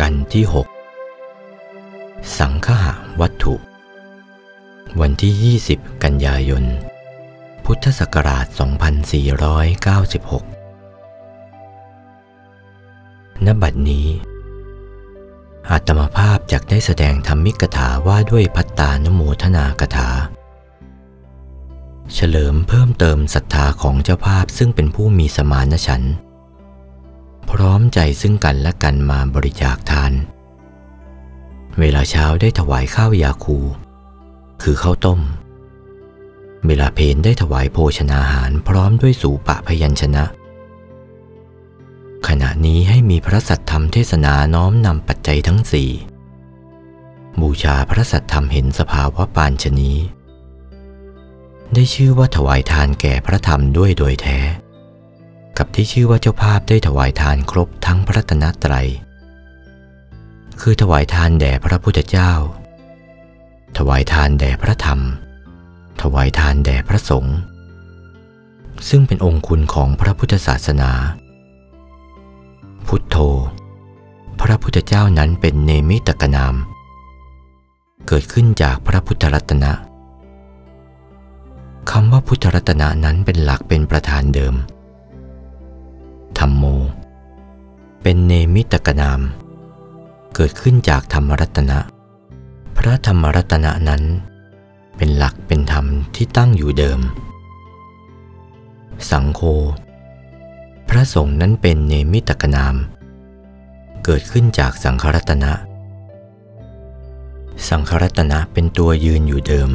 กันที่ 6 สังฆะวัตถุ วันที่ 20 กันยายน พุทธศักราช 2496 ณ บัดนี้ อาตมาภาพจากได้แสดงธรรมิกถาว่าด้วยพัตตานโมทนากถา เฉลิมเพิ่มเติมศรัทธาของเจ้าภาพซึ่งเป็นผู้มีสมานฉันท์ พร้อมใจซึ่งกันและกันมาบริจาคทาน เวลาเช้าได้ถวายข้าวยาคู คือข้าวต้ม เวลาเพนได้ถวายโภชนาหารพร้อมด้วยสูปะพยัญชนะ ขณะนี้ให้มีพระสัทธรรมเทศนาน้อมนำปัจจัยทั้งสี่บูชาพระสัทธรรมเห็นสภาวะปานชนีได้ชื่อว่าถวายทานแก่พระธรรมด้วยโดยแท้ กับที่ชื่อว่าเจ้าภาพได้ถวายทานครบทั้งพระตนตรัย คือถวายทานแด่พระพุทธเจ้า ถวายทานแด่พระธรรม ถวายทานแด่พระสงฆ์ ซึ่งเป็นองค์คุณของพระพุทธศาสนา พุทโธ พระพุทธเจ้านั้นเป็นเนมิตกนาม เกิดขึ้นจากพระพุทธรัตนะคำว่าพุทธรัตนะนั้นเป็นหลักเป็นประธานเดิม ธรรมโม เป็นเนมิตกนาม เกิดขึ้นจากธรรมรัตนะ พระธรรมรัตนะนั้น เป็นหลักเป็นธรรมที่ตั้งอยู่เดิม สังโฆพระสงฆ์นั้นเป็นเนมิตกนาม เกิดขึ้นจากสังขรัตนะ สังขรัตนะเป็นตัวยืนอยู่เดิม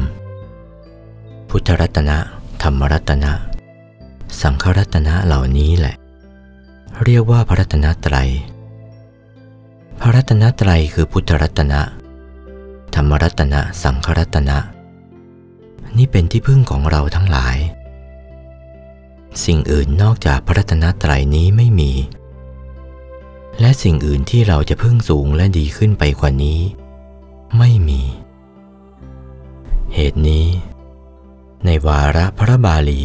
พุทธรัตนะ ธรรมรัตนะ สังขรัตนะเหล่านี้แหละ เรียกว่าพระรัตนตรัย พระรัตนตรัยคือพุทธรัตนะ ธรรมรัตนะ สังขรัตนะ นี่เป็นที่พึ่งของเราทั้งหลาย สิ่งอื่นนอกจากพระรัตนตรัยนี้ไม่มี และสิ่งอื่นที่เราจะพึ่งสูงและดีขึ้นไปกว่านี้ ไม่มี เหตุนี้ ในวาระพระบาลี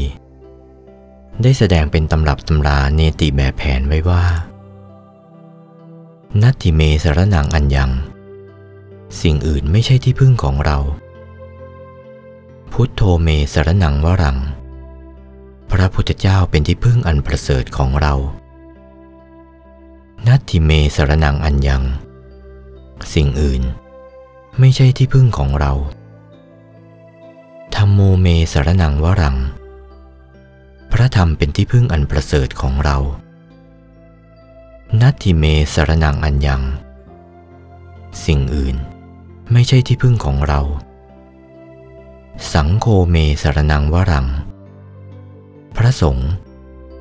ได้แสดงเป็นตำรับตำราเนติแบบแผนไว้ว่า นัตติเมสรนังอัญญัง สิ่งอื่นไม่ใช่ที่พึ่งของเรา พุทโธเมสรนังวรัง พระพุทธเจ้าเป็นที่พึ่งอันประเสริฐของเรา นัตติเมสรนังอัญญัง สิ่งอื่น ไม่ใช่ที่พึ่งของเราธรรมโมเมสรนังวรัง พระธรรมเป็นที่พึ่งอันประเสริฐของเรา นัตติเมสรนังอัญญัง สิ่งอื่นไม่ใช่ที่พึ่งของเรา สังโฆเมสรนังวรัง พระสงฆ์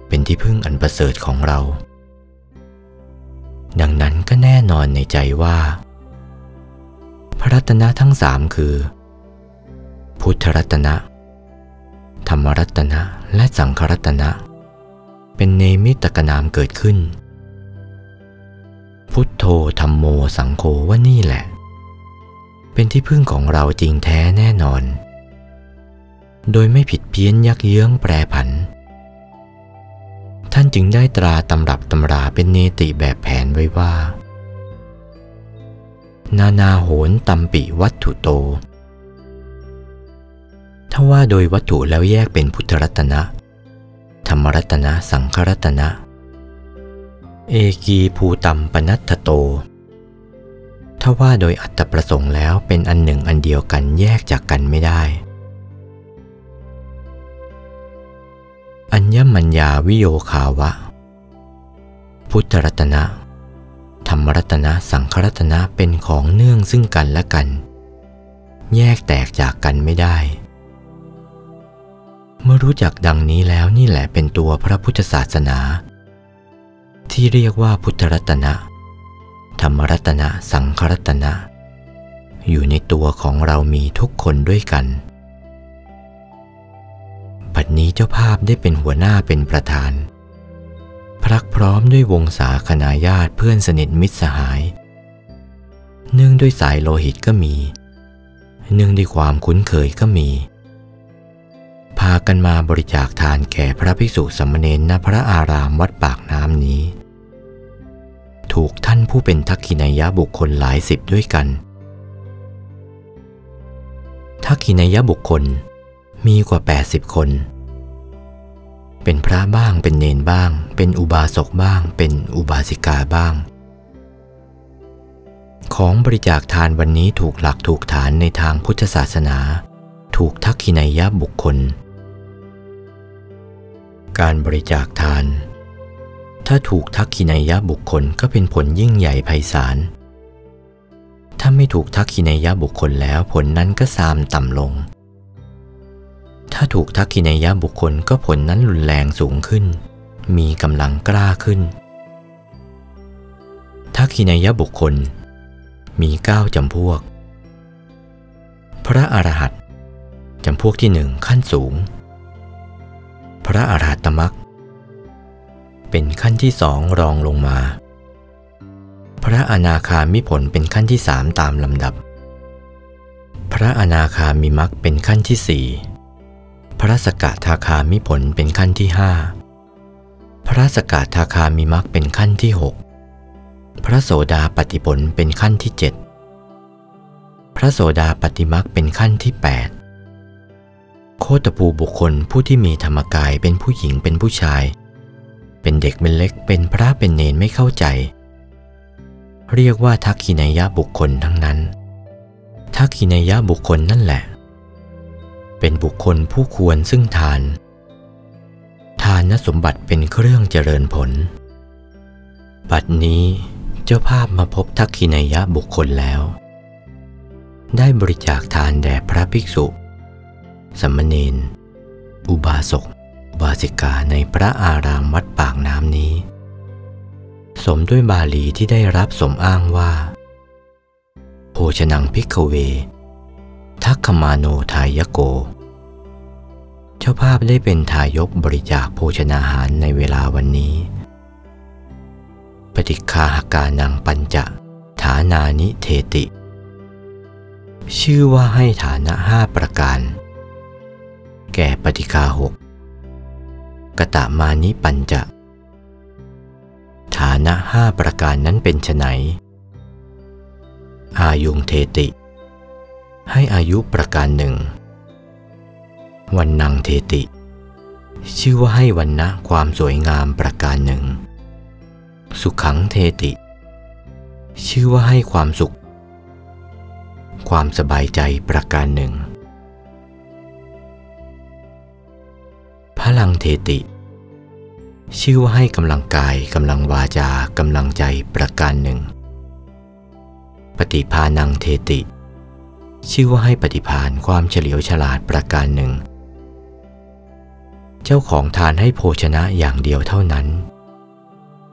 เป็นที่พึ่งอันประเสริฐของเรา ดังนั้นก็แน่นอนในใจว่า พระรัตนะทั้งสามคือ พุทธรัตนะ ธรรมรัตนะและสังขรัตนะ เป็นเนมิตกนามเกิดขึ้น พุทโธธรรมโมสังโฆว่านี่แหละ เป็นที่พึ่งของเราจริงแท้แน่นอน โดยไม่ผิดเพี้ยนยักเยื้องแปรผัน ท่านจึงได้ตราตำรับตำราเป็นเนติแบบแผนไว้ว่า นานาโหนตัมปิวัตถุโต ถ้าว่าโดยวัตถุแล้วแยกเป็นพุทธรัตนะ ธรรมรัตนะ สังขรัตนะ เอกีภูตัมปนัตถโต ถ้าว่าโดยอัตประสงค์แล้วเป็นอันหนึ่งอันเดียวกันแยกจากกันไม่ได้ อัญญมัญญาวิโยคาวะ พุทธรัตนะ ธรรมรัตนะ สังขรัตนะเป็นของเนื่องซึ่งกันและกัน แยกแตกจากกันไม่ได้ เมื่อรู้จักดังนี้แล้วนี่แหละเป็นตัวพระพุทธศาสนา ที่เรียกว่าพุทธรัตนะ ธรรมรัตนะสังขรัตนะ อยู่ในตัวของเรามีทุกคนด้วยกันบัดนี้เจ้าภาพได้เป็นหัวหน้าเป็นประธาน พรักพร้อมด้วยวงศาคณาญาติเพื่อนสนิทมิตรสหาย เนื่องด้วยสายโลหิตก็มี เนื่องด้วยความคุ้นเคยก็มี พากันมาบริจาคทานแก่พระภิกษุสามเณรณพระอารามวัดปากน้ำนี้ ถูกท่านผู้เป็นทักขินายะบุคคลหลายสิบด้วยกัน ทักขินายะบุคคลมีกว่า 80 คน เป็นพระบ้างเป็นเนนบ้าง เป็นอุบาสกบ้าง เป็นอุบาสิกาบ้าง ของบริจาคทานวันนี้ถูกหลักถูกฐานในทางพุทธศาสนาถูกทักขินายะบุคคล การบริจาคทาน ถ้าถูกทักขินายะบุคคลก็เป็นผลยิ่งใหญ่ไพศาล ถ้าไม่ถูกทักขินายะบุคคลแล้วผลนั้นก็ซามต่ำลง ถ้าถูกทักขินายะบุคคลก็ผลนั้นรุนแรงสูงขึ้น มีกำลังกล้าขึ้น ทักขินายะบุคคล มีเก้าจำพวก พระอรหันต์จำพวกที่หนึ่งขั้นสูง พระอรหัตมรรคเป็นขั้นที่สองรองลงมา พระอนาคามิผลเป็นขั้นที่สามตามลำดับ พระอนาคามิมรรคเป็นขั้นที่สี่พระสกทาคามิผลเป็นขั้นที่ห้าพระสกทาคามิมรรคเป็นขั้นที่หกพระโสดาปฏิผลเป็นขั้นที่เจ็ดพระโสดาปฏิมรรคเป็นขั้นที่แปด โคตภูบุคคลผู้ที่มีธรรมกายเป็นผู้หญิงเป็นผู้ชาย เป็นเด็กเป็นเล็กเป็นพระเป็นเนนไม่เข้าใจ เรียกว่าทักขินายะบุคคลทั้งนั้น ทักขินายะบุคคลนั่นแหละ เป็นบุคคลผู้ควรซึ่งทาน ทานนสมบัติเป็นเครื่องเจริญผล บัดนี้เจ้าภาพมาพบทักขินายะบุคคลแล้ว ได้บริจาคทานแด่พระภิกษุ สมณเณรอุบาสกอุบาสิกาในพระอารามวัดปากน้ำนี้ สมด้วยบาลีที่ได้รับสมอ้างว่าโภชนังพิกเว ทักขมาโนทายโก เจ้าภาพได้เป็นทายกบริจาคโภชนาหารในเวลาวันนี้ ปฏิคาหกานังปัญจะฐานานิเทติ ชื่อว่าให้ฐานะห้าประการ แก่ปฏิคาหกกตะมานิปัญจะ ฐานะห้าประการนั้นเป็นไฉนอายุงเทติ ให้อายุประการหนึ่ง วันนังเทติ ชื่อว่าให้วันนะความสวยงามประการหนึ่ง สุขังเทติ ชื่อว่าให้ความสุข ความสบายใจประการหนึ่ง ลังเทติ ชื่อว่าให้กำลังกายกำลังวาจากำลังใจประการหนึ่ง ปฏิภาณังเทติ ชื่อว่าให้ปฏิภาณความเฉลียวฉลาดประการหนึ่ง เจ้าของทานให้โภชนะอย่างเดียวเท่านั้น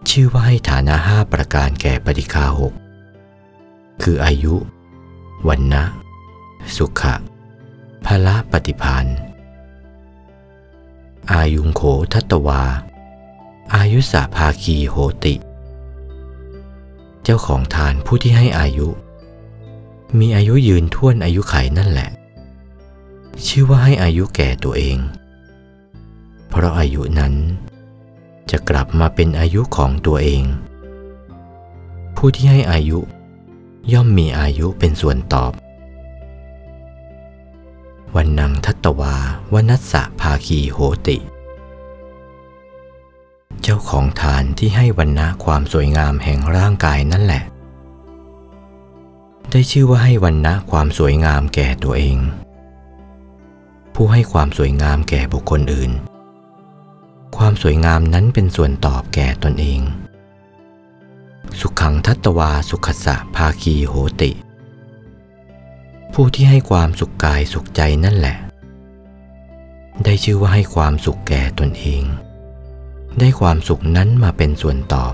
ชื่อว่าให้ฐานะห้าประการแก่ปฏิคาหกคืออายุ วันนะ สุขะพละปฏิพาน อายุงโขทัตวา อายุสาภาคีโหติ เจ้าของทานผู้ที่ให้อายุ มีอายุยืนท่วนอายุไขนั่นแหละ ชื่อว่าให้อายุแก่ตัวเอง เพราะอายุนั้น จะกลับมาเป็นอายุของตัวเอง ผู้ที่ให้อายุย่อมมีอายุเป็นส่วนตอบ วันนังทัตวาวนัสสะภาคีโหติ เจ้าของทานที่ให้วันนะความสวยงามแห่งร่างกายนั่นแหละ ได้ชื่อว่าให้วันนะความสวยงามแก่ตัวเอง ผู้ให้ความสวยงามแก่บุคคลอื่น ความสวยงามนั้นเป็นส่วนตอบแก่ตนเอง สุขังทัตวาสุขสะภาคีโหติ ผู้ที่ให้ความสุขกายสุขใจนั่นแหละ ได้ชื่อว่าให้ความสุขแก่ตนเอง ได้ความสุขนั้นมาเป็นส่วนตอบ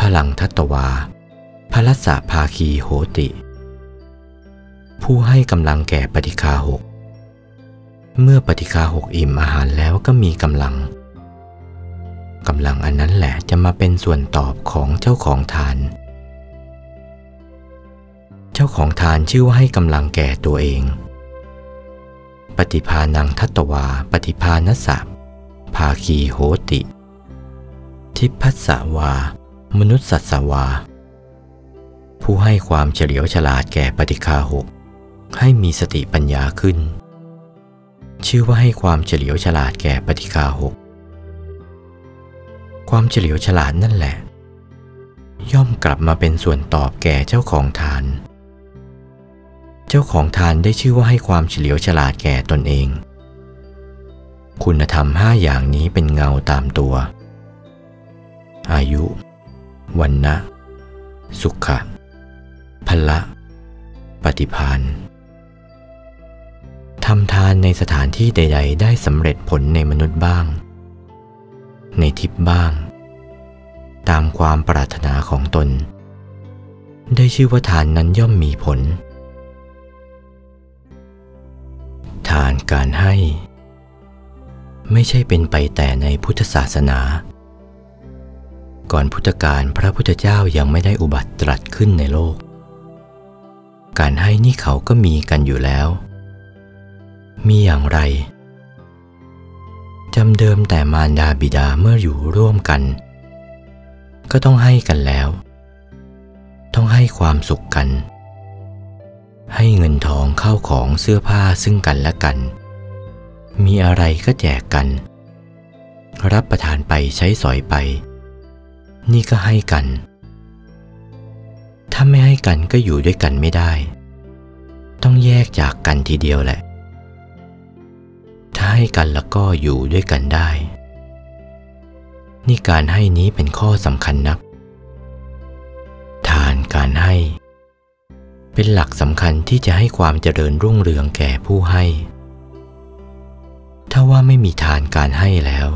พลังทัตวาพลัสสะภาคีโหติ ผู้ให้กำลังแก่ปฏิคาหก เมื่อปฏิคาหกอิ่มอาหารแล้วก็มีกำลังกำลังอันนั้นแหละจะมาเป็นส่วนตอบของเจ้าของทาน เจ้าของทานชื่อว่าให้กำลังแก่ตัวเอง ปฏิภาณังทัตวา ปฏิภาณสัพภาคีโหติ ทิพัสสวา มนุษสัสวา ผู้ให้ความเฉลียวฉลาดแก่ปฏิคาหก ให้มีสติปัญญาขึ้น ชื่อว่าให้ความเฉลียวฉลาดแก่ปฏิคาหก ความเฉลียวฉลาดนั่นแหละย่อมกลับมาเป็นส่วนตอบแก่เจ้าของทาน เจ้าของทานได้ชื่อว่าให้ความเฉลียวฉลาดแก่ตนเอง คุณธรรมห้าอย่างนี้เป็นเงาตามตัว อายุ วันนะสุขะพละ ปฏิพานทำทานในสถานที่ใด ๆ ได้สำเร็จผลในมนุษย์บ้าง ในทิพย์บ้าง ตามความปรารถนาของตน ได้ชื่อว่าทานนั้นย่อมมีผล ทานการให้ ไม่ใช่เป็นไปแต่ในพุทธศาสนา ก่อนพุทธกาลพระพุทธเจ้ายังไม่ได้อุบัติตรัสขึ้นในโลก การให้นี่เขาก็มีกันอยู่แล้ว มีอย่างไรจำเดิมแต่มารดาบิดาเมื่ออยู่ร่วมกัน ก็ต้องให้กันแล้ว ต้องให้ความสุขกัน ให้เงินทองเข้าของเสื้อผ้าซึ่งกันและกัน มีอะไรก็แจกกัน รับประทานไปใช้สอยไป นี่ก็ให้กัน ถ้าไม่ให้กันก็อยู่ด้วยกันไม่ได้ ต้องแยกจากกันทีเดียวแหละ ถ้าให้กันแล้วก็อยู่ด้วยกันได้ นี่การให้นี้เป็นข้อสำคัญนัก ทานการให้ เป็นหลักสำคัญที่จะให้ความเจริญรุ่งเรืองแก่ผู้ให้ ถ้าว่าไม่มีทานการให้แล้ว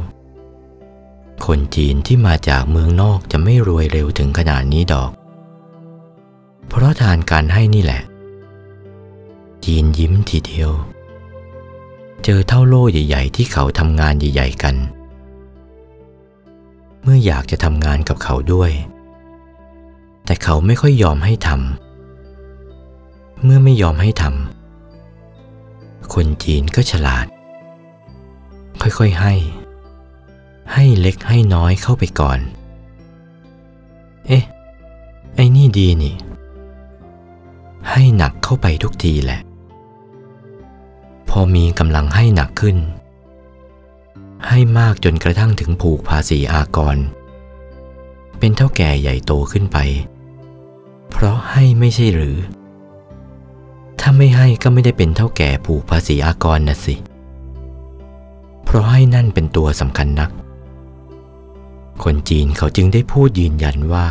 คนจีนที่มาจากเมืองนอกจะไม่รวยเร็วถึงขนาดนี้ดอก เพราะทานการให้นี่แหละ จีนยิ้มทีเดียว เจอเท่าโล่ใหญ่ ๆ ที่เขาทำงานใหญ่ ๆ กัน เมื่ออยากจะทำงานกับเขาด้วย แต่เขาไม่ค่อยยอมให้ทำ เมื่อไม่ยอมให้ทำคนจีนก็ฉลาด ค่อยๆให้ ให้เล็กให้น้อยเข้าไปก่อน เอ๊ะ ไอ้นี่ดีนี่ ให้หนักเข้าไปทุกทีแหละ พอมีกำลังให้หนักขึ้น ให้มากจนกระทั่งถึงผูกภาษีอากร เป็นเท่าแก่ใหญ่โตขึ้นไป เพราะให้ไม่ใช่หรือ ถ้าไม่ให้ก็ไม่ได้เป็นเท่าแก่ผูกภาษีอากรนะสิ เพราะให้นั่นเป็นตัวสำคัญนัก คนจีนเขาจึงได้พูดยืนยันว่า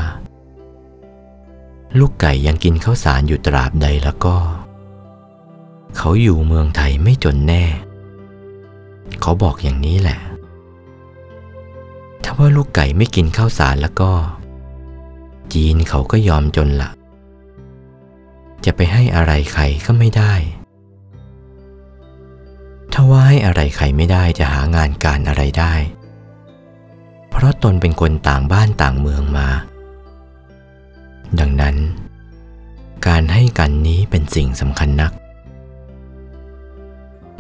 ลูกไก่ยังกินข้าวสารอยู่ตราบใดแล้วก็ เขาอยู่เมืองไทยไม่จนแน่ เขาบอกอย่างนี้แหละ ถ้าว่าลูกไก่ไม่กินข้าวสารแล้วก็ จีนเขาก็ยอมจนละ จะไปให้อะไรใครก็ไม่ได้ ถ้าว่าให้อะไรใครไม่ได้จะหางานการอะไรได้ เพราะตนเป็นคนต่างบ้านต่างเมืองมา ดังนั้น การให้กันนี้เป็นสิ่งสำคัญนัก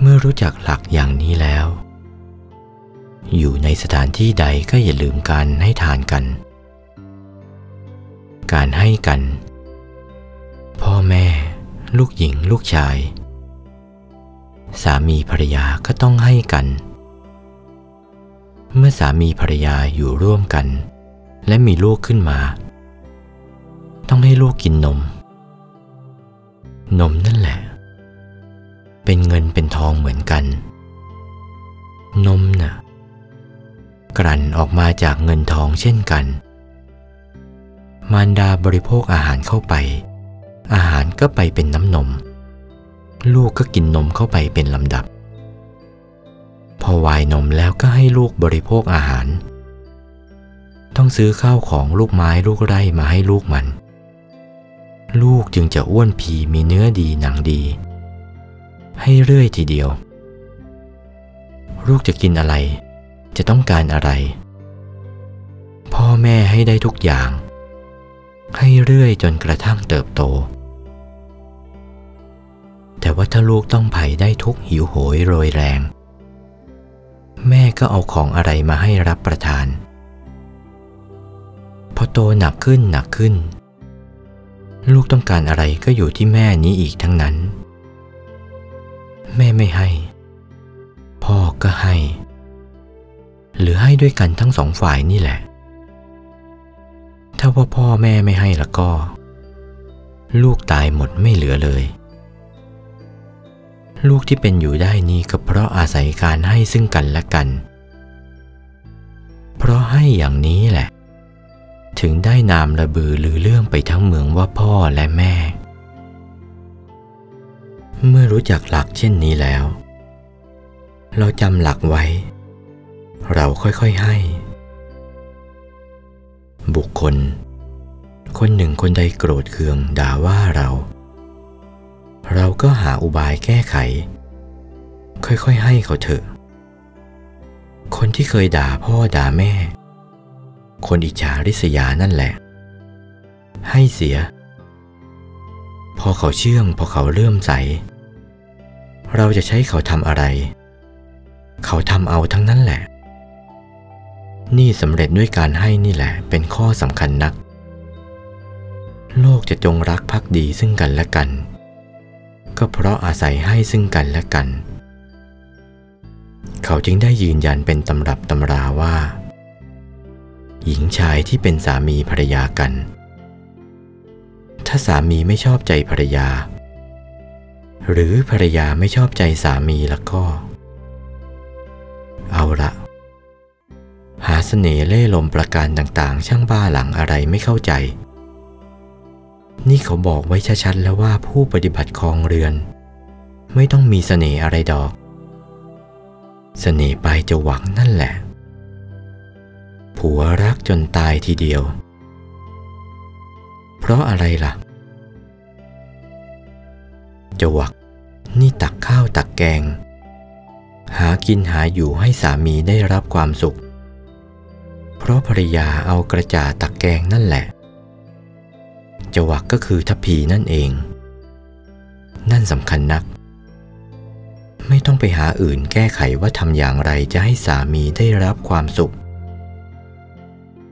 เมื่อรู้จักหลักอย่างนี้แล้ว อยู่ในสถานที่ใดก็อย่าลืมการให้ทานกัน การให้กัน พ่อแม่ ลูกหญิง ลูกชาย สามีภรรยาก็ต้องให้กัน เมื่อสามีภรรยาอยู่ร่วมกัน และมีลูกขึ้นมา ต้องให้ลูกกินนม นมนั่นแหละ เป็นเงินเป็นทองเหมือนกัน นมนะ่ะกลั่นออกมาจากเงินทองเช่นกัน มารดาบริโภคอาหารเข้าไป อาหารก็ไปเป็นน้ำนม ลูกก็กินนมเข้าไปเป็นลำดับ พอวายนมแล้วก็ให้ลูกบริโภคอาหาร ต้องซื้อข้าวของลูกไม้ลูกไร่มาให้ลูกมัน ลูกจึงจะอ้วนผีมีเนื้อดีหนังดี ให้เรื่อยทีเดียว ลูกจะกินอะไร จะต้องการอะไร พ่อแม่ให้ได้ทุกอย่างให้เรื่อยจนกระทั่งเติบโต แต่ว่าถ้าลูกต้องไผ่ได้ทุกหิวโหยโรยแรง แม่ก็เอาของอะไรมาให้รับประทาน พอโตหนักขึ้นหนักขึ้น ลูกต้องการอะไรก็อยู่ที่แม่นี้อีกทั้งนั้น แม่ไม่ให้ พ่อก็ให้ หรือให้ด้วยกันทั้งสองฝ่ายนี่แหละ ถ้าว่าพ่อแม่ไม่ให้แล้วก็ ลูกตายหมดไม่เหลือเลย ลูกที่เป็นอยู่ได้นี้ก็เพราะอาศัยการให้ซึ่งกันและกัน เพราะให้อย่างนี้แหละ ถึงได้นามระบือหรือเรื่องไปทั้งเมืองว่าพ่อและแม่ เมื่อรู้จักหลักเช่นนี้แล้ว เราจำหลักไว้ เราค่อยๆให้ บุคคล คนหนึ่งคนใดโกรธเคืองด่าว่าเรา เราก็หาอุบายแก้ไข ค่อยๆให้เขาเถอะ คนที่เคยด่าพ่อด่าแม่ คนอิจฉาริษยานั่นแหละ ให้เสีย พอเขาเชื่องพอเขาเลื่อมใส เราจะใช้เขาทำอะไร เขาทำเอาทั้งนั้นแหละ นี่สำเร็จด้วยการให้นี่แหละ เป็นข้อสำคัญนัก โลกจะจงรักภักดีซึ่งกันและกัน ก็เพราะอาศัยให้ซึ่งกันและกัน เขาจึงได้ยืนยันเป็นตำรับตำราว่า หญิงชายที่เป็นสามีภรรยากัน ถ้าสามีไม่ชอบใจภรรยา หรือภรรยาไม่ชอบใจสามีแล้วก็ เอาละหาเสน่ห์เล่ลมประการต่างๆ ช่างบ้าหลังอะไรไม่เข้าใจ นี่เขาบอกไว้ชัดๆแล้วว่าผู้ปฏิบัติครองเรือน ไม่ต้องมีเสน่ห์อะไรดอก เสน่ห์ไปจะหวังนั่นแหละ ผัวรักจนตายทีเดียว เพราะอะไรล่ะจวักนี่ตักข้าวตักแกง หากินหาอยู่ให้สามีได้รับความสุข เพราะภรรยาเอากระจาตักแกงนั่นแหละ จวักก็คือทัพพีนั่นเอง นั่นสำคัญนัก ไม่ต้องไปหาอื่นแก้ไขว่าทำอย่างไรจะให้สามีได้รับความสุข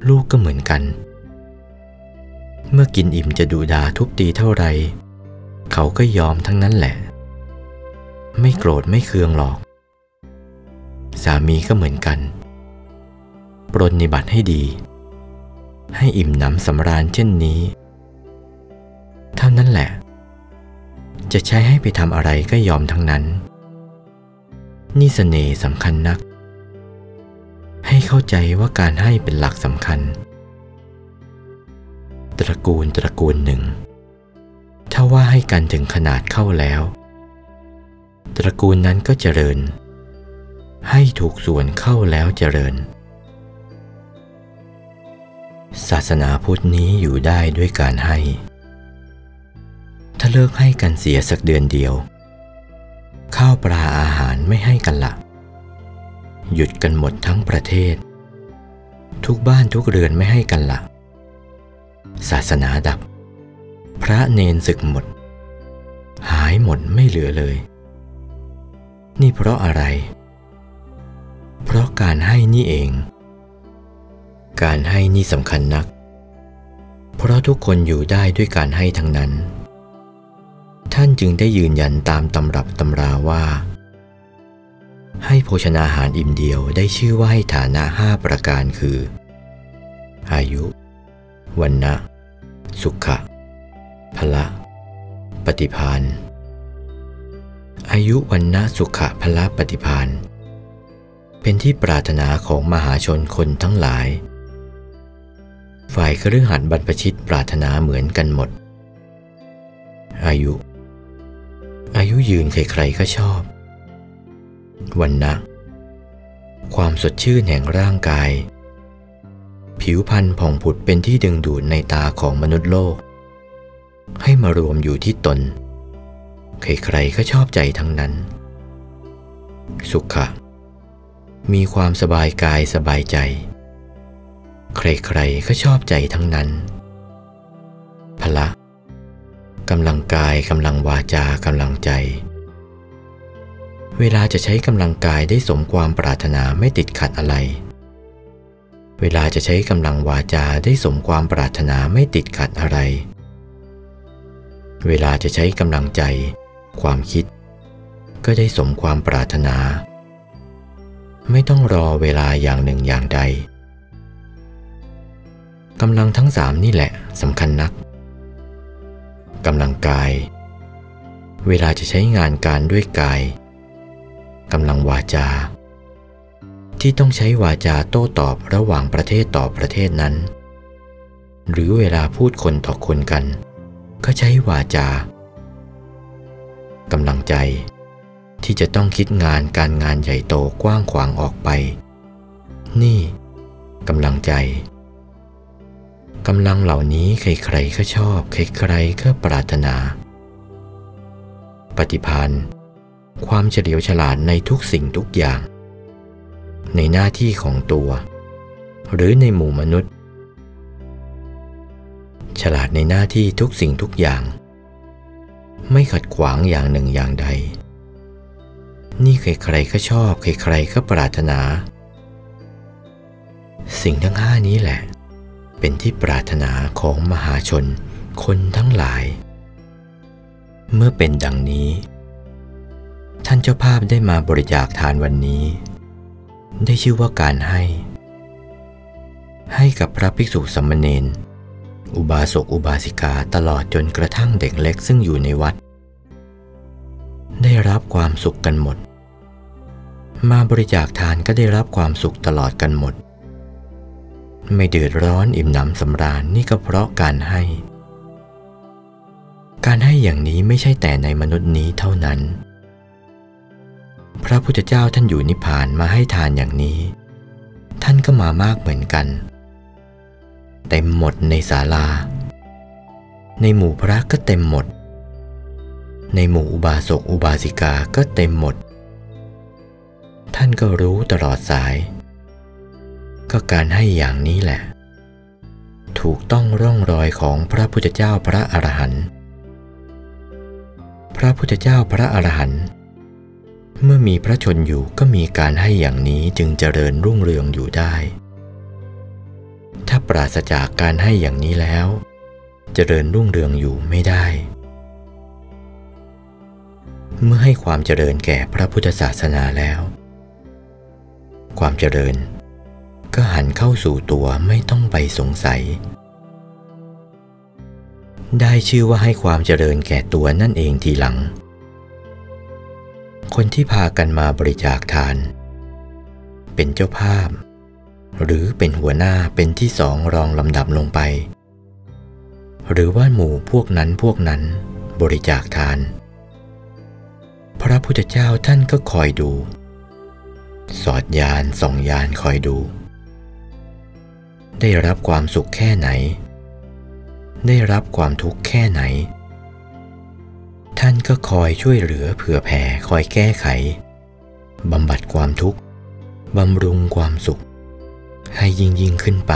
ลูกก็เหมือนกัน เมื่อกินอิ่มจะดูดาทุบตีเท่าไร เขาก็ยอมทั้งนั้นแหละ ไม่โกรธไม่เคืองหรอก สามีก็เหมือนกัน ปรนนิบัติให้ดี ให้อิ่มหนำสำราญเช่นนี้ เท่านั้นแหละ จะใช้ให้ไปทำอะไรก็ยอมทั้งนั้น นี่เสน่ห์สำคัญนัก ให้เข้าใจว่าการให้เป็นหลักสำคัญ ตระกูลตระกูลหนึ่ง ถ้าว่าให้กันถึงขนาดเข้าแล้ว ตระกูลนั้นก็เจริญ ให้ถูกส่วนเข้าแล้วเจริญศาสนาพุทธนี้อยู่ได้ด้วยการให้ ถ้าเลิกให้กันเสียสักเดือนเดียว ข้าวปลาอาหารไม่ให้กันละ หยุดกันหมดทั้งประเทศ ทุกบ้านทุกเรือนไม่ให้กันละศาสนาดับ พระเนนศึกหมด หายหมดไม่เหลือเลย นี่เพราะอะไร เพราะการให้นี่เอง การให้นี่สำคัญนัก เพราะทุกคนอยู่ได้ด้วยการให้ทั้งนั้น ท่านจึงได้ยืนยันตามตำรับตำราว่า ให้โภชนาหารอิ่มเดียวได้ชื่อว่าให้ฐานะห้าประการคือ อายุวันนะสุขะพละ ปฏิพานอายุวันนะสุขะพละปฏิพานเป็นที่ปรารถนาของมหาชนคนทั้งหลาย ฝ่ายครือหัดบรรพชิตปรารถนาเหมือนกันหมด อายุ อายุยืนใครๆก็ชอบ วันนะความสดชื่นแห่งร่างกาย ผิวพรรณผ่องผุดเป็นที่ดึงดูดในตาของมนุษย์โลก ให้มารวมอยู่ที่ตน ใครๆก็ชอบใจทั้งนั้น สุขะมีความสบายกายสบายใจ ใครๆก็ชอบใจทั้งนั้น พละ กำลังกายกำลังวาจากำลังใจ เวลาจะใช้กำลังกายได้สมความปรารถนาไม่ติดขัดอะไร เวลาจะใช้กำลังวาจาได้สมความปรารถนาไม่ติดขัดอะไร เวลาจะใช้กำลังใจ ความคิด ก็ได้สมความปรารถนา ไม่ต้องรอเวลาอย่างหนึ่งอย่างใดกำลังทั้งสามนี่แหละสำคัญนัก กำลังกาย เวลาจะใช้งานการด้วยกายกำลังวาจา ที่ต้องใช้วาจาโต้ตอบระหว่างประเทศต่อประเทศนั้น หรือเวลาพูดคนต่อคนกัน ก็ใช้วาจากำลังใจ ที่จะต้องคิดงานการงานใหญ่โตกว้างขวางออกไป นี่กำลังใจ กำลังเหล่านี้ใครๆก็ชอบใครๆก็ปรารถนา ปฏิพันธ์ความเฉลียวฉลาดในทุกสิ่งทุกอย่าง ในหน้าที่ของตัว หรือในหมู่มนุษย์ ฉลาดในหน้าที่ทุกสิ่งทุกอย่าง ไม่ขัดขวางอย่างหนึ่งอย่างใด นี่ใครๆก็ชอบใครๆก็ปรารถนา สิ่งทั้งห้านี้แหละ เป็นที่ปรารถนาของมหาชนคนทั้งหลาย เมื่อเป็นดังนี้ ท่านเจ้าภาพได้มาบริจาคทานวันนี้ ได้ชื่อว่าการให้ ให้กับพระภิกษุสัมมเนนอุบาสกอุบาสิกาตลอดจนกระทั่งเด็กเล็กซึ่งอยู่ในวัด ได้รับความสุขกันหมด มาบริจาคทานก็ได้รับความสุขตลอดกันหมด ไม่เดือดร้อนอิ่มหนำสำราญนี่ก็เพราะการให้ การให้อย่างนี้ไม่ใช่แต่ในมนุษย์นี้เท่านั้น พระพุทธเจ้าท่านอยู่นิพพานมาให้ทานอย่างนี้ ท่านก็มามากเหมือนกัน เต็มหมดในศาลา ในหมู่พระก็เต็มหมด ในหมู่อุบาสกอุบาสิกาก็เต็มหมด ท่านก็รู้ตลอดสาย ก็การให้อย่างนี้แหละ ถูกต้องร่องรอยของพระพุทธเจ้าพระอรหันต์พระพุทธเจ้าพระอรหันต์เมื่อมีพระชนอยู่ก็มีการให้อย่างนี้จึงเจริญรุ่งเรืองอยู่ได้ ถ้าปราศจากการให้อย่างนี้แล้ว เจริญรุ่งเรืองอยู่ไม่ได้ เมื่อให้ความเจริญแก่พระพุทธศาสนาแล้ว ความเจริญ ก็หันเข้าสู่ตัวไม่ต้องไปสงสัย ได้ชื่อว่าให้ความเจริญแก่ตัวนั่นเองทีหลัง คนที่พากันมาบริจาคทาน เป็นเจ้าภาพ หรือเป็นหัวหน้าเป็นที่สองรองลำดับลงไป หรือว่าหมู่พวกนั้นพวกนั้นบริจาคทาน พระพุทธเจ้าท่านก็คอยดูสอดยานส่องยานคอยดู ได้รับความสุขแค่ไหน ได้รับความทุกข์แค่ไหน ท่านก็คอยช่วยเหลือเผื่อแผ่คอยแก้ไขบำบัดความทุกข์บำรุงความสุข ให้ยิ่งยิ่งขึ้นไป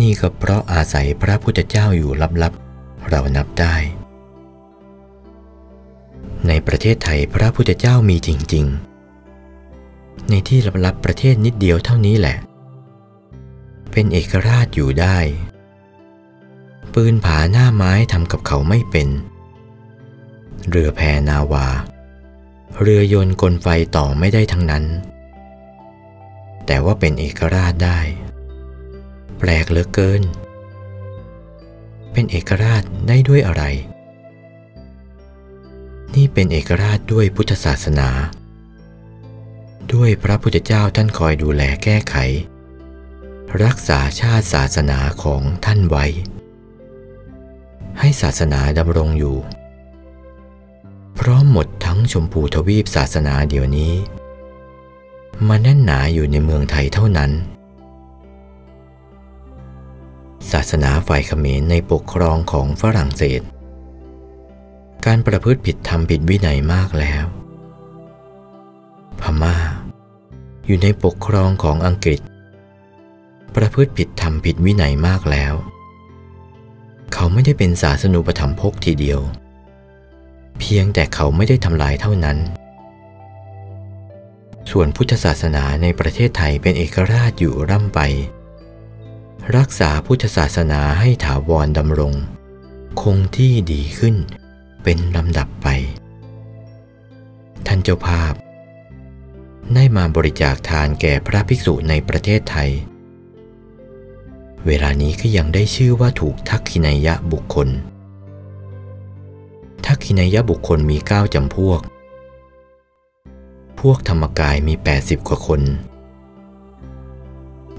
นี่ก็เพราะอาศัยพระพุทธเจ้าอยู่ลับๆ เรานับได้ ในประเทศไทยพระพุทธเจ้ามีจริง ๆ ในที่ลับๆประเทศนิดเดียวเท่านี้แหละ เป็นเอกราชอยู่ได้ ปืนผาหน้าไม้ทำกับเขาไม่เป็น เรือแพนาวา เรือยนต์กลไฟต่อไม่ได้ทั้งนั้น แต่ว่าเป็นเอกราชได้ แปลกเหลือเกิน เป็นเอกราชได้ด้วยอะไร นี่เป็นเอกราชด้วยพุทธศาสนาด้วยพระพุทธเจ้าท่านคอยดูแลแก้ไข รักษาชาติศาสนาของท่านไว้ ให้ศาสนาดำรงอยู่ เพราะหมดทั้งชมพูทวีปศาสนาเดี๋ยวนี้ มาแน่นหนาอยู่ในเมืองไทยเท่านั้น ศาสนาฝ่ายเขมรในปกครองของฝรั่งเศส การประพฤติผิดธรรมผิดวินัยมากแล้ว พม่า อยู่ในปกครองของอังกฤษ ประพฤติผิดธรรมผิดวินัยมากแล้ว เขาไม่ได้เป็นศาสนูปธรรมพกทีเดียว เพียงแต่เขาไม่ได้ทำลายเท่านั้น ส่วนพุทธศาสนาในประเทศไทยเป็นเอกราชอยู่ร่ำไป รักษาพุทธศาสนาให้ถาวรดำรง คงที่ดีขึ้นเป็นลำดับไป ท่านเจ้าภาพได้มาบริจาคทานแก่พระภิกษุในประเทศไทย เวลานี้ก็ยังได้ชื่อว่าถูกทักขินายะบุคคล ทักขินายะบุคคลมีเก้าจำพวก พวกธรรมกายมี 80 กว่าคน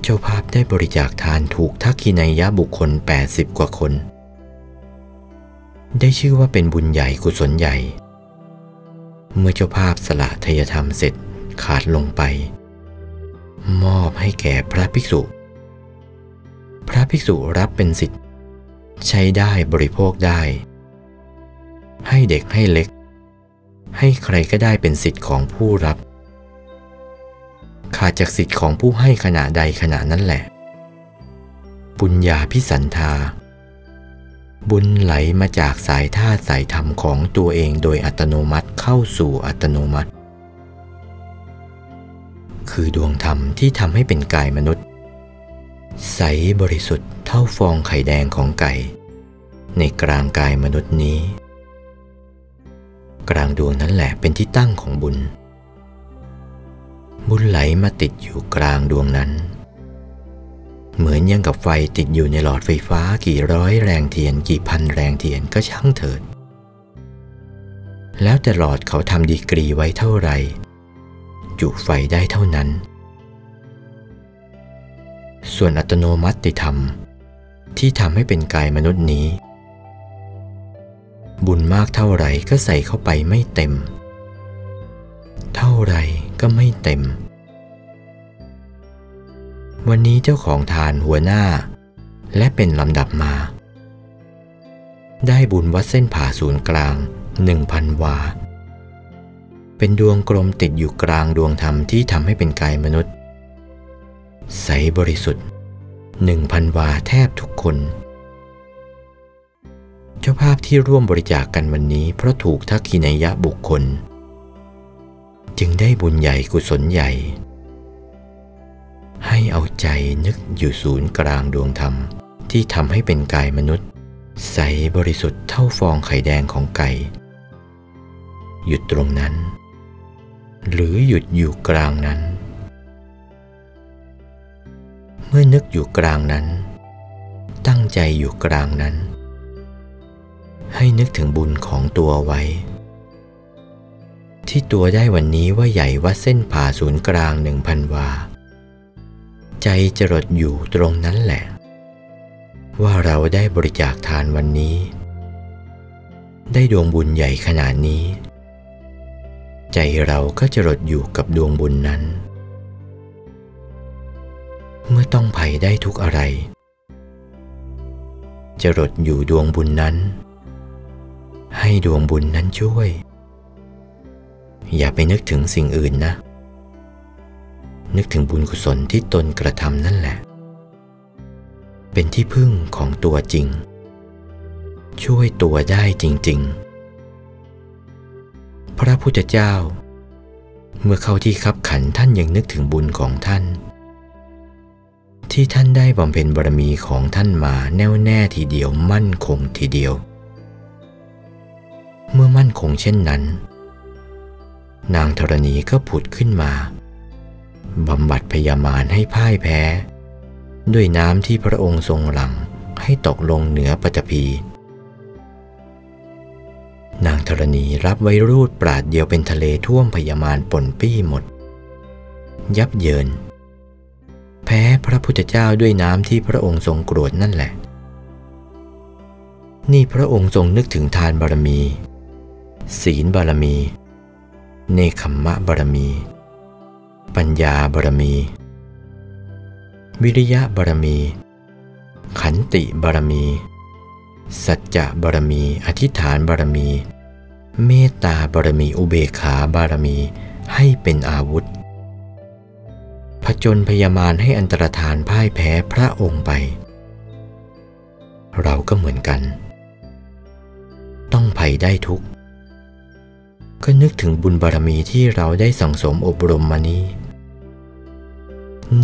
เจ้าภาพได้บริจาคทานถูกทักขินายะบุคคล 80 กว่าคน ได้ชื่อว่าเป็นบุญใหญ่กุศลใหญ่ เมื่อเจ้าภาพสละทยธรรมเสร็จขาดลงไป มอบให้แก่พระภิกษุ พระภิกษุรับเป็นสิทธิ์ใช้ได้บริโภคได้ ให้เด็กให้เล็ก ให้ใครก็ได้เป็นสิทธิ์ของผู้รับ ขาดจากสิทธิ์ของผู้ให้ขณะใดขณะนั้นแหละ บุญญาพิสันธา บุญไหลมาจากสายธาตุสายธรรมของตัวเองโดยอัตโนมัติเข้าสู่อัตโนมัติ คือดวงธรรมที่ทำให้เป็นกายมนุษย์ ใสบริสุทธิ์เท่าฟองไข่แดงของไก่ ในกลางกายมนุษย์นี้ กลางดวงนั้นแหละเป็นที่ตั้งของบุญ บุญไหลมาติดอยู่กลางดวงนั้น เหมือนยังกับไฟติดอยู่ในหลอดไฟฟ้ากี่ร้อยแรงเทียนกี่พันแรงเทียนก็ช่างเถิด แล้วแต่หลอดเขาทำดีกรีไว้เท่าไหร่จุไฟได้เท่านั้น ส่วนอัตโนมัติธรรม ที่ทำให้เป็นกายมนุษย์นี้ บุญมากเท่าไหร่ก็ใส่เข้าไปไม่เต็ม เท่าไหร่ก็ไม่เต็ม วันนี้เจ้าของทานหัวหน้า และเป็นลำดับมา ได้บุญวัดเส้นผ่าศูนย์กลางหนึ่งพันวา เป็นดวงกลมติดอยู่กลางดวงธรรมที่ทำให้เป็นกายมนุษย์ ใสบริสุทธิ์หนึ่งพันวาแทบทุกคน เจ้าภาพที่ร่วมบริจาคกกันวันนี้เพราะถูกทักขินยะบุคคล จึงได้บุญใหญ่กุศลใหญ่ ให้เอาใจนึกอยู่ศูนย์กลางดวงธรรม ที่ทำให้เป็นกายมนุษย์ ใสบริสุทธิ์เท่าฟองไข่แดงของไก่หยุดตรงนั้น หรือหยุดอยู่กลางนั้น เมื่อนึกอยู่กลางนั้น ตั้งใจอยู่กลางนั้น ให้นึกถึงบุญของตัวไว้ ที่ตัวได้วันนี้ว่าใหญ่ว่าเส้นผ่าศูนย์กลางหนึ่งพันวา ใจจรดอยู่ตรงนั้นแหละ ว่าเราได้บริจาคทานวันนี้ ได้ดวงบุญใหญ่ขนาดนี้ ใจเราก็จรดอยู่กับดวงบุญนั้น เมื่อต้องภัยได้ทุกอะไร จรดอยู่ดวงบุญนั้น ให้ดวงบุญนั้นช่วย อย่าไปนึกถึงสิ่งอื่นนะ นึกถึงบุญกุศลที่ตนกระทำนั่นแหละ เป็นที่พึ่งของตัวจริง ช่วยตัวได้จริง ๆ พระพุทธเจ้า เมื่อเข้าที่คับขันท่านยังนึกถึงบุญของท่าน ที่ท่านได้บำเพ็ญบารมีของท่านมาแน่วแน่ทีเดียวมั่นคงทีเดียว เมื่อมั่นคงเช่นนั้น นางธรณีก็ผุดขึ้นมาบำบัดพยามารให้พ่ายแพ้ ด้วยน้ำที่พระองค์ทรงหลังให้ตกลงเหนือปฐพีนางธรณีรับไว้รูดปราดเดียวเป็นทะเลท่วมพยามารปนปี้หมด ยับเยิน แพ้พระพุทธเจ้าด้วยน้ำที่พระองค์ทรงกรวดนั่นแหละ นี่พระองค์ทรงนึกถึงทานบารมี ศีลบารมี เนคขมมะบารมี ปัญญาบารมี วิริยะบารมี ขันติบารมี สัจจะบารมี อธิษฐานบารมี เมตตาบารมี อุเบกขาบารมี ให้เป็นอาวุธ ผจญพยามารให้อันตรธานพ่ายแพ้พระองค์ไป เราก็เหมือนกัน ต้องภัยได้ทุก ก็นึกถึงบุญบารมีที่เราได้สั่งสมอบรมมานี้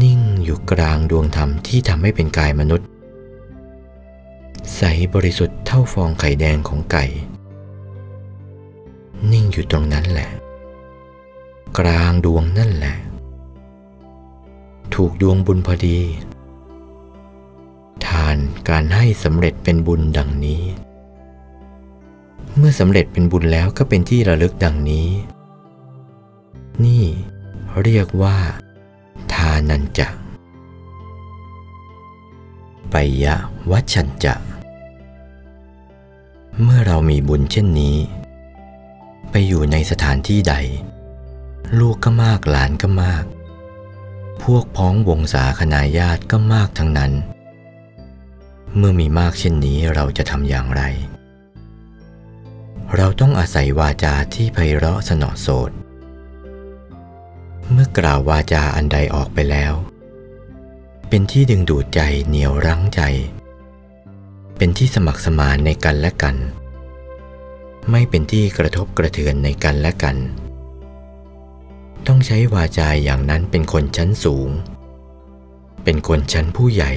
นิ่งอยู่กลางดวงธรรมที่ทำให้เป็นกายมนุษย์ ใสบริสุทธิ์เท่าฟองไข่แดงของไก่ นิ่งอยู่ตรงนั้นแหละ กลางดวงนั่นแหละ ถูกดวงบุญพอดี ทานการให้สำเร็จเป็นบุญดังนี้ เมื่อสำเร็จเป็นบุญแล้วก็เป็นที่ระลึกดังนี้ นี่เรียกว่า ทานันจะไปยะวัชชันจะเมื่อเรามีบุญเช่นนี้ ไปอยู่ในสถานที่ใด ลูกก็มากหลานก็มาก พวกพ้องวงศาคณาญาติก็มากทั้งนั้น เมื่อมีมากเช่นนี้เราจะทำอย่างไร เราต้องอาศัยวาจาที่ไพเราะสนอโสดเมื่อกล่าววาจาอันใดออกไปแล้ว เป็นที่ดึงดูดใจเหนียวรั้งใจ เป็นที่สมัครสมานในกันและกัน ไม่เป็นที่กระทบกระเทือนในกันและกัน ต้องใช้วาจาอย่างนั้นเป็นคนชั้นสูง เป็นคนชั้นผู้ใหญ่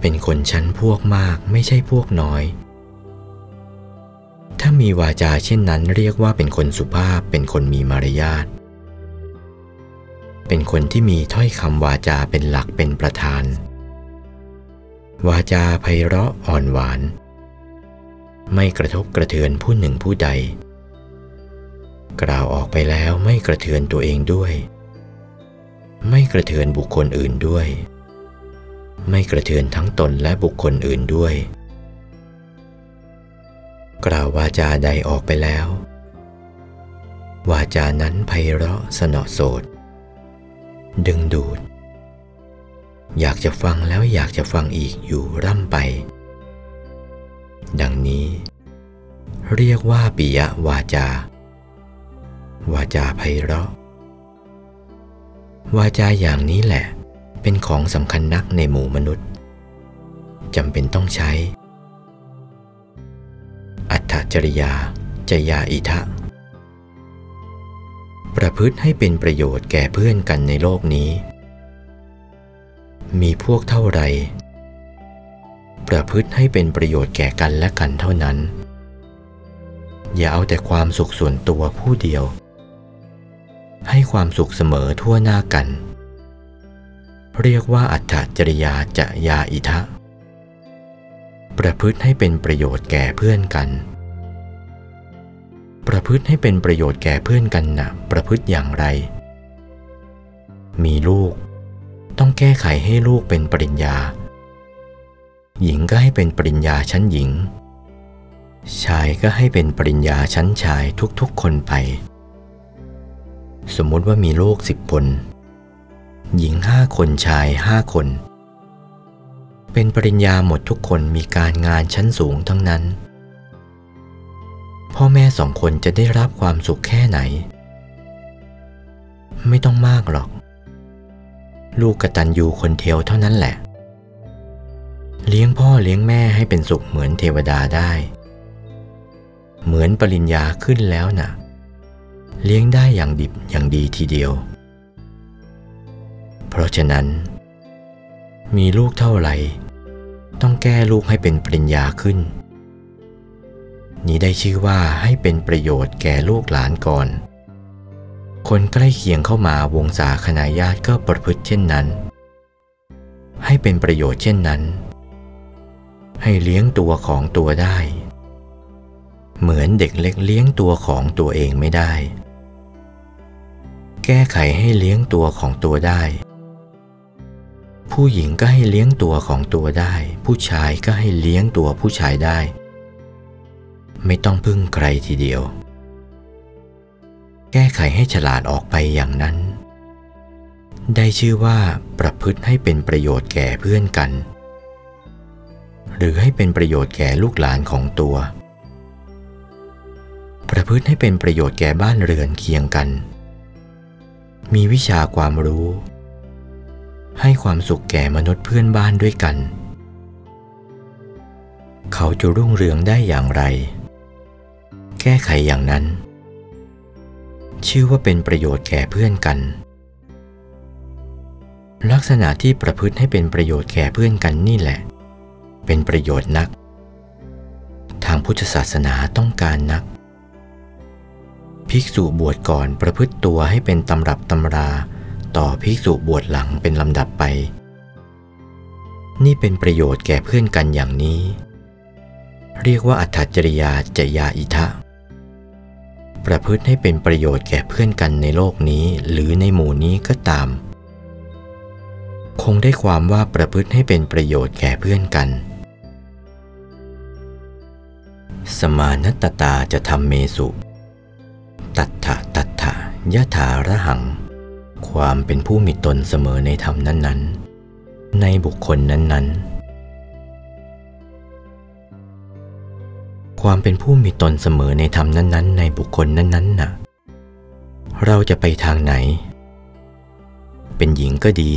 เป็นคนชั้นพวกมากไม่ใช่พวกน้อย ถ้ามีวาจาเช่นนั้นเรียกว่าเป็นคนสุภาพ เป็นคนมีมารยาท เป็นคนที่มีถ้อยคำวาจาเป็นหลักเป็นประธาน วาจาไพเราะอ่อนหวาน ไม่กระทบกระเทือนผู้หนึ่งผู้ใด กล่าวออกไปแล้วไม่กระเทือนตัวเองด้วย ไม่กระเทือนบุคคลอื่นด้วย ไม่กระเทือนทั้งตนและบุคคลอื่นด้วย กล่าววาจาใดออกไปแล้ว วาจานั้นไพเราะสนอโสดดึงดูด อยากจะฟังแล้วอยากจะฟังอีกอยู่ร่ำไป ดังนี้ เรียกว่าปิยวาจา วาจาไพเราะ วาจาอย่างนี้แหละ เป็นของสำคัญนักในหมู่มนุษย์จำเป็นต้องใช้ อัตถจริยาจยาอิทะ ประพฤติให้เป็นประโยชน์แก่เพื่อนกันในโลกนี้ มีพวกเท่าไร ประพฤติให้เป็นประโยชน์แก่กันและกันเท่านั้น อย่าเอาแต่ความสุขส่วนตัวผู้เดียว ให้ความสุขเสมอทั่วหน้ากัน เรียกว่าอัตถจริยาจะยาอิทะ ประพฤติให้เป็นประโยชน์แก่เพื่อนกัน ประพฤติให้เป็นประโยชน์แก่เพื่อนกันนะประพฤติอย่างไร มีลูก ต้องแก้ไขให้ลูกเป็นปริญญา หญิงก็ให้เป็นปริญญาชั้นหญิง ชายก็ให้เป็นปริญญาชั้นชายทุกๆคนไป สมมติว่ามีลูกสิบคน หญิงห้าคนชายห้าคน เป็นปริญญาหมดทุกคนมีการงานชั้นสูงทั้งนั้น พ่อแม่สองคนจะได้รับความสุขแค่ไหน ไม่ต้องมากหรอก ลูกกตัญญูคนเดียวเท่านั้นแหละ เลี้ยงพ่อเลี้ยงแม่ให้เป็นสุขเหมือนเทวดาได้ เหมือนปริญญาขึ้นแล้วนะ่ะ เลี้ยงได้อย่างดิบอย่างดีทีเดียว เพราะฉะนั้น มีลูกเท่าไหร่ ต้องแก้ลูกให้เป็นปริญญาขึ้น นี้ได้ชื่อว่าให้เป็นประโยชน์แก่ลูกหลานก่อน คนใกล้เคียงเข้ามาวงศาคณาญาติก็ประพฤติเช่นนั้น ให้เป็นประโยชน์เช่นนั้น ให้เลี้ยงตัวของตัวได้เหมือนเด็กเล็กเลี้ยงตัวของตัวเองไม่ได้ แก้ไขให้เลี้ยงตัวของตัวได้ ผู้หญิงก็ให้เลี้ยงตัวของตัวได้ ผู้ชายก็ให้เลี้ยงตัวผู้ชายได้ ไม่ต้องพึ่งใครทีเดียว แก้ไขให้ฉลาดออกไปอย่างนั้น ได้ชื่อว่าประพฤติให้เป็นประโยชน์แก่เพื่อนกัน หรือให้เป็นประโยชน์แก่ลูกหลานของตัว ประพฤติให้เป็นประโยชน์แก่บ้านเรือนเคียงกัน มีวิชาความรู้ ให้ความสุขแก่มนุษย์เพื่อนบ้านด้วยกัน เขาจะรุ่งเรืองได้อย่างไร แก้ไขอย่างนั้น ชื่อว่าเป็นประโยชน์แก่เพื่อนกัน ลักษณะที่ประพฤติให้เป็นประโยชน์แก่เพื่อนกันนี่แหละ เป็นประโยชน์นัก ทางพุทธศาสนาต้องการนัก ภิกษุบวชก่อนประพฤติตัวให้เป็นตำรับตำรา ต่อภิกษุบวชหลังเป็นลำดับไป นี่เป็นประโยชน์แก่เพื่อนกันอย่างนี้ เรียกว่าอัตถจริยาจยาอิทะ ประพฤติให้เป็นประโยชน์แก่เพื่อนกันในโลกนี้หรือในหมู่นี้ก็ตาม คงได้ความว่าประพฤติให้เป็นประโยชน์แก่เพื่อนกันสมานัตตาจะทำเมสุ ตัทธะตัทธะยะถาระหัง ความเป็นผู้มีตนเสมอในธรรมนั้น ๆ ในบุคคลนั้น ๆ ความเป็นผู้มีตนเสมอในธรรมนั้น ๆ ในบุคคลนั้น ๆ น่ะ เราจะไปทางไหน เป็นหญิงก็ดี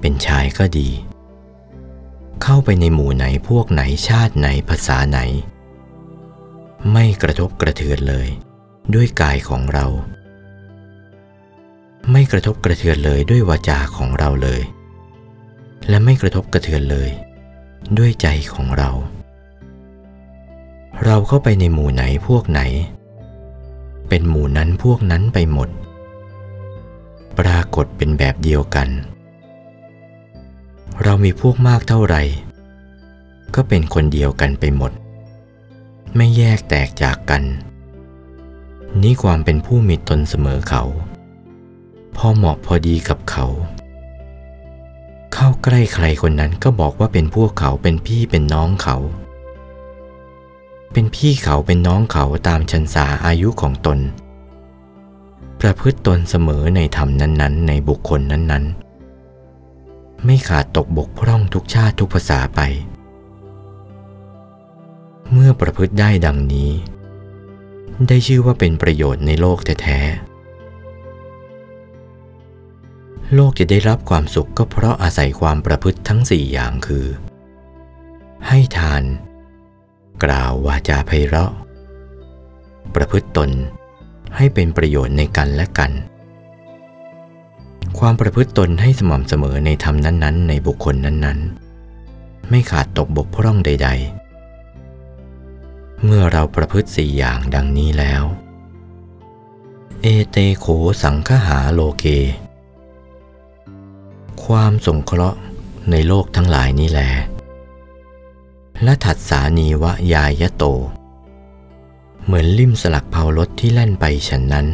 เป็นชายก็ดี เข้าไปในหมู่ไหนพวกไหนชาติไหนภาษาไหน ไม่กระทบกระเทือนเลย ด้วยกายของเรา ไม่กระทบกระเทือนเลยด้วยวาจาของเราเลย และไม่กระทบกระเทือนเลย ด้วยใจของเรา เราเข้าไปในหมู่ไหนพวกไหน เป็นหมู่นั้นพวกนั้นไปหมด ปรากฏเป็นแบบเดียวกัน เรามีพวกมากเท่าไหร่ ก็เป็นคนเดียวกันไปหมด ไม่แยกแตกจากกัน นี่ความเป็นผู้มีตนเสมอเขา พอเหมาะพอดีกับเขา เข้าใกล้ใครคนนั้นก็บอกว่าเป็นพวกเขาเป็นพี่เป็นน้องเขา เป็นพี่เขาเป็นน้องเขาตามชันสาอายุของตน ประพฤติตนเสมอในธรรมนั้นๆ ในบุคคลนั้นๆไม่ขาดตกบกพร่องทุกชาติทุกภาษาไป เมื่อประพฤติได้ดังนี้ ได้ชื่อว่าเป็นประโยชน์ในโลกแท้ๆ โลกจะได้รับความสุขก็เพราะอาศัยความประพฤติทั้งสี่อย่างคือ ให้ทาน กล่าววาจาไพเราะ ประพฤติตนให้เป็นประโยชน์ในกันและกัน ความประพฤติตนให้สม่ำเสมอในธรรมนั้นๆ ในบุคคลนั้นๆ ไม่ขาดตกบกพร่องใด ๆ เมื่อเราประพฤติสี่อย่างดังนี้แล้ว เอเตโขสังคหาโลเก ความสงเคราะห์ในโลกทั้งหลายนี้แลและถัดสานีวะยายะโต เหมือนลิ่มสลักเผารถที่แล่นไปฉันนั้น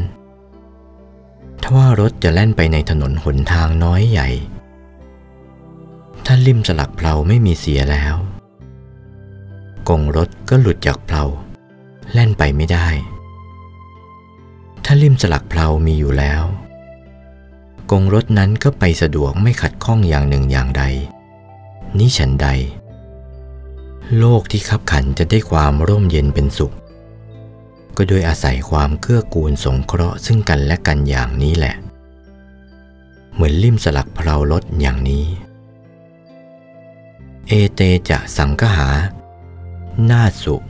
ถ้าว่ารถจะแล่นไปในถนนหนทางน้อยใหญ่ ถ้าลิ่มสลักเพลาไม่มีเสียแล้ว กงรถก็หลุดจากเพลาแล่นไปไม่ได้ ถ้าลิ่มสลักเพลามีอยู่แล้ว กงรถนั้นก็ไปสะดวกไม่ขัดข้องอย่างหนึ่งอย่างใด นี่ฉันใด โลกที่ขับขันจะได้ความร่มเย็นเป็นสุข ก็โดยอาศัยความเกื้อกูลสงเคราะห์ซึ่งกันและกันอย่างนี้แหละ เหมือนลิ่มสลักเพลารถอย่างนี้ เอเตจะสังคหา นาสุข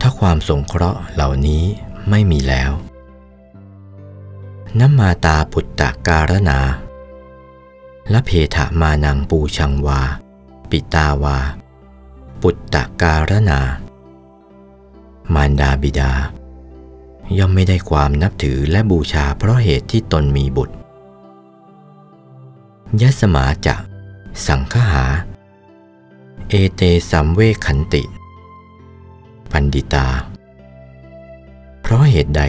ถ้าความสงเคราะห์เหล่านี้ไม่มีแล้วน้ำมาตาปุตตะการนาและเพถามานังปูชังวา ปิตาวา ปุตตะการนา มารดาบิดา ย่อมไม่ได้ความนับถือและบูชาเพราะเหตุที่ตนมีบุตรยะสมาจะ สังคหา เอเตสัมเวขันติ ปันดิตา เพราะเหตุใด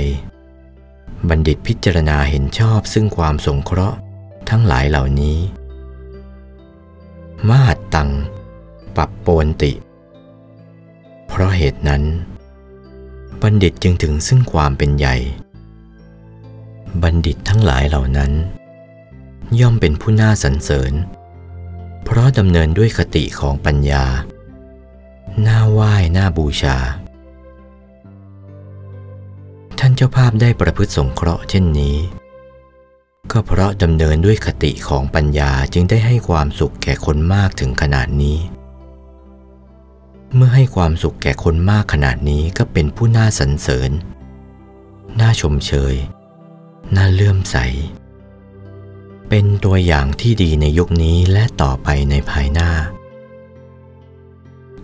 บัณฑิตพิจารณาเห็นชอบซึ่งความสงเคราะห์ทั้งหลายเหล่านี้ มหัตตังปรับโปนติ เพราะเหตุนั้น บัณฑิตจึงถึงซึ่งความเป็นใหญ่ บัณฑิตทั้งหลายเหล่านั้น ย่อมเป็นผู้น่าสรรเสริญ เพราะดำเนินด้วยคติของปัญญาน่าไหว้น่าบูชา ท่านเจ้าภาพได้ประพฤติสงเคราะห์เช่นนี้ ก็เพราะดำเนินด้วยคติของปัญญาจึงได้ให้ความสุขแก่คนมากถึงขนาดนี้ เมื่อให้ความสุขแก่คนมากขนาดนี้ก็เป็นผู้น่าสรรเสริญ น่าชมเชย น่าเลื่อมใส เป็นตัวอย่างที่ดีในยุคนี้และต่อไปในภายหน้า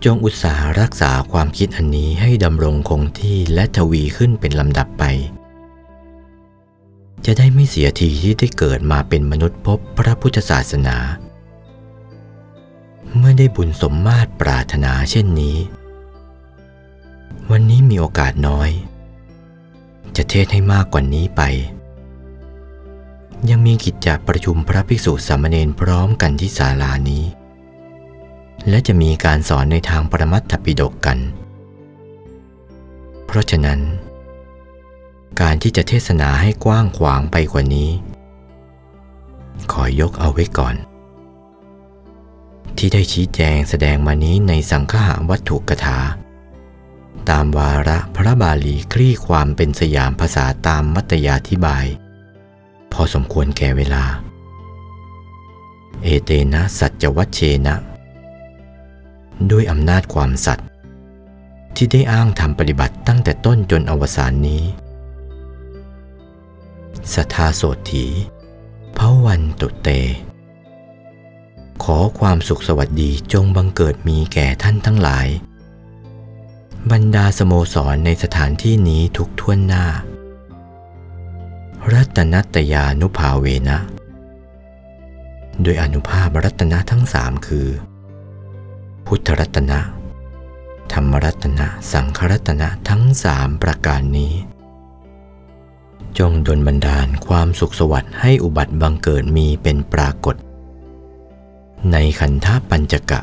จงอุตสาห์รักษาความคิดอันนี้ให้ดำรงคงที่และทวีขึ้นเป็นลำดับไป จะได้ไม่เสียทีที่ได้เกิดมาเป็นมนุษย์พบพระพุทธศาสนา เมื่อได้บุญสมมาตรปรารถนาเช่นนี้ วันนี้มีโอกาสน้อย จะเทศให้มากกว่านี้ไป ยังมีกิจจะประชุมพระภิกษุสามเณรพร้อมกันที่ศาลานี้ และจะมีการสอนในทางปรมัตถปิฎกกัน เพราะฉะนั้น การที่จะเทศนาให้กว้างขวางไปกว่านี้ ขอยกเอาไว้ก่อน ที่ได้ชี้แจงแสดงมานี้ในสังฆะวัตถุกถา ตามวาระพระบาลีคลี่ความเป็นสยามภาษาตามมัตยาธิบาย พอสมควรแก่เวลา เอเตนะสัจวัชเชนะ ด้วยอำนาจความสัตย์ที่ได้อ้างทำปฏิบัติตั้งแต่ต้นจนอวสานนี้ สัทธาโสถีพระวันตุเต ขอความสุขสวัสดีจงบังเกิดมีแก่ท่านทั้งหลาย บรรดาสโมสรในสถานที่นี้ทุกท่วนหน้า รัตนัตยานุภาเวนะ โดยอนุภาพรัตนะทั้งสามคือ พุทธรัตนะ ธรรมรัตนะ สังครัตนะทั้งสามประการนี้ จงดลบันดาลความสุขสวัสดิ์ให้อุบัติบังเกิดมีเป็นปรากฏ ในขันธปัญจกะ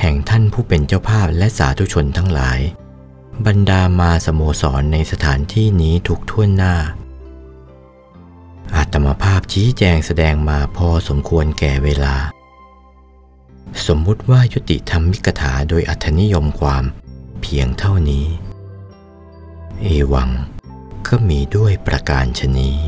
แห่งท่านผู้เป็นเจ้าภาพและสาธุชนทั้งหลาย บรรดามาสโมสรในสถานที่นี้ทุกท่วนหน้า อาตมาภาพชี้แจงแสดงมาพอสมควรแก่เวลา สมมุติว่ายุติธรรมมิกถาโดยอัธนิยมความเพียงเท่านี้ เอวังก็มีด้วยประการชนี้